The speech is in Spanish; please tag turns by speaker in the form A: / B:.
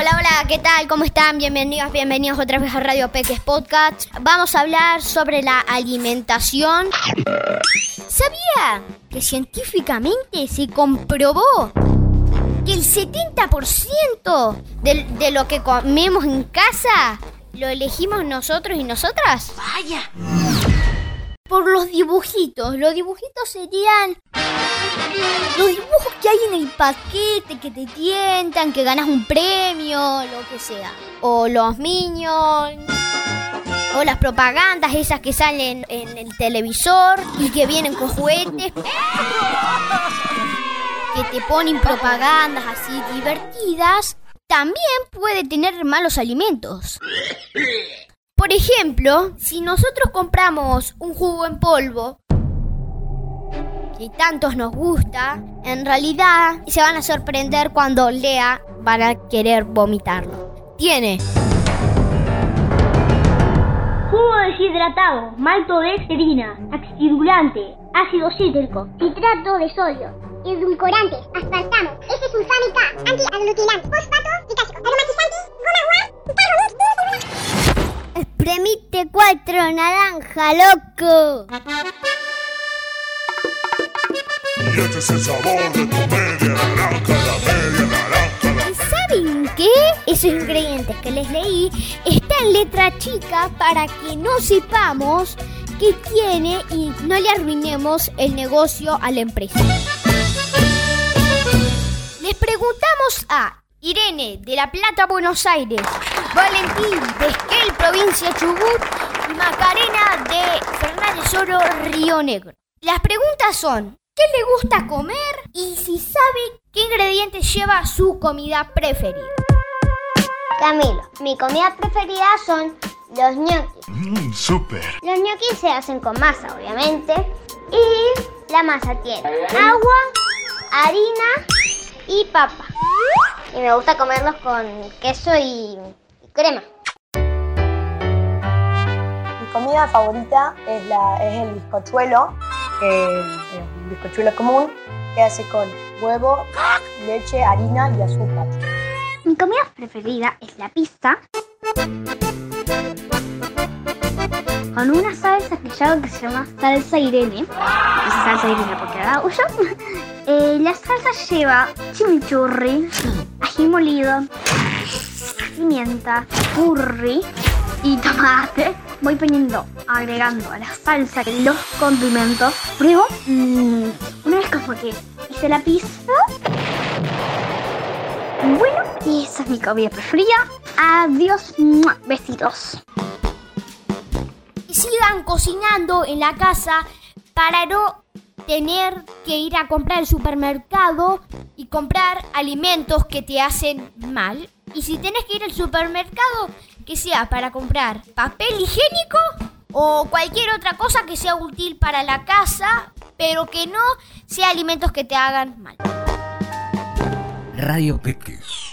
A: Hola, hola, ¿qué tal? ¿Cómo están? Bienvenidos, bienvenidos otra vez a Radio Peques Podcast. Vamos a hablar sobre la alimentación. ¿Sabía que científicamente se comprobó que el 70% de, de lo que comemos en casa lo elegimos nosotros y nosotras?
B: Vaya.
A: Por los dibujitos. Los dibujitos serían los dibujos que hay en el paquete que te tientan, que ganas un premio, lo que sea. O los minions. O las propagandas esas que salen en el televisor y que vienen con juguetes. Que te ponen propagandas así divertidas. También puede tener malos alimentos. Por ejemplo, si nosotros compramos un jugo en polvo que tantos nos gusta, en realidad se van a sorprender cuando lea van a querer vomitarlo. Tiene
C: Jugo deshidratado, maltodextrina, acidulante, ácido cítrico,
D: citrato de sodio, edulcorante, aspartamo, S-sulfámica, antiaglutinante, fosfato potásico, aromatizante, goma carbonil.
A: Espremite cuatro naranja, loco.
E: Y este es el sabor de tu media naranja, la media naranja,
A: ¿Y saben qué? Esos ingredientes que les leí están en letra chica para que no sepamos qué tiene y no le arruinemos el negocio a la empresa. Les preguntamos a Irene de La Plata, Buenos Aires, Valentín de Esquel, provincia Chubut y Macarena de Fernández Oro, Río Negro. Las preguntas son, ¿qué le gusta comer? Y si sabe qué ingredientes lleva su comida preferida.
D: Camilo, mi comida preferida son los ñoquis.
E: Mmm, súper.
D: Los ñoquis se hacen con masa, obviamente. Y la masa tiene agua, harina y papa. Y me gusta comerlos con queso y, y crema.
F: Mi comida favorita es, la, es el bizcochuelo, que es un bizcochuelo común, que hace con huevo, leche, harina y azúcar.
C: Mi comida preferida es la pizza. Con una salsa que yo hago que se llama salsa Irene. Es salsa Irene porque la hago yo. Eh, la salsa lleva chimichurri, ají molido, pimienta, curry y tomate. Voy poniendo, agregando a la salsa los condimentos. Luego, mm, una vez como que hice la pizza, bueno, y esa es mi comida preferida. Adiós, besitos.
A: Y sigan cocinando en la casa para no tener que ir a comprar al supermercado y comprar alimentos que te hacen mal. Y si tienes que ir al supermercado, que sea para comprar papel higiénico o cualquier otra cosa que sea útil para la casa, pero que no sea alimentos que te hagan mal.
B: Radio Peques.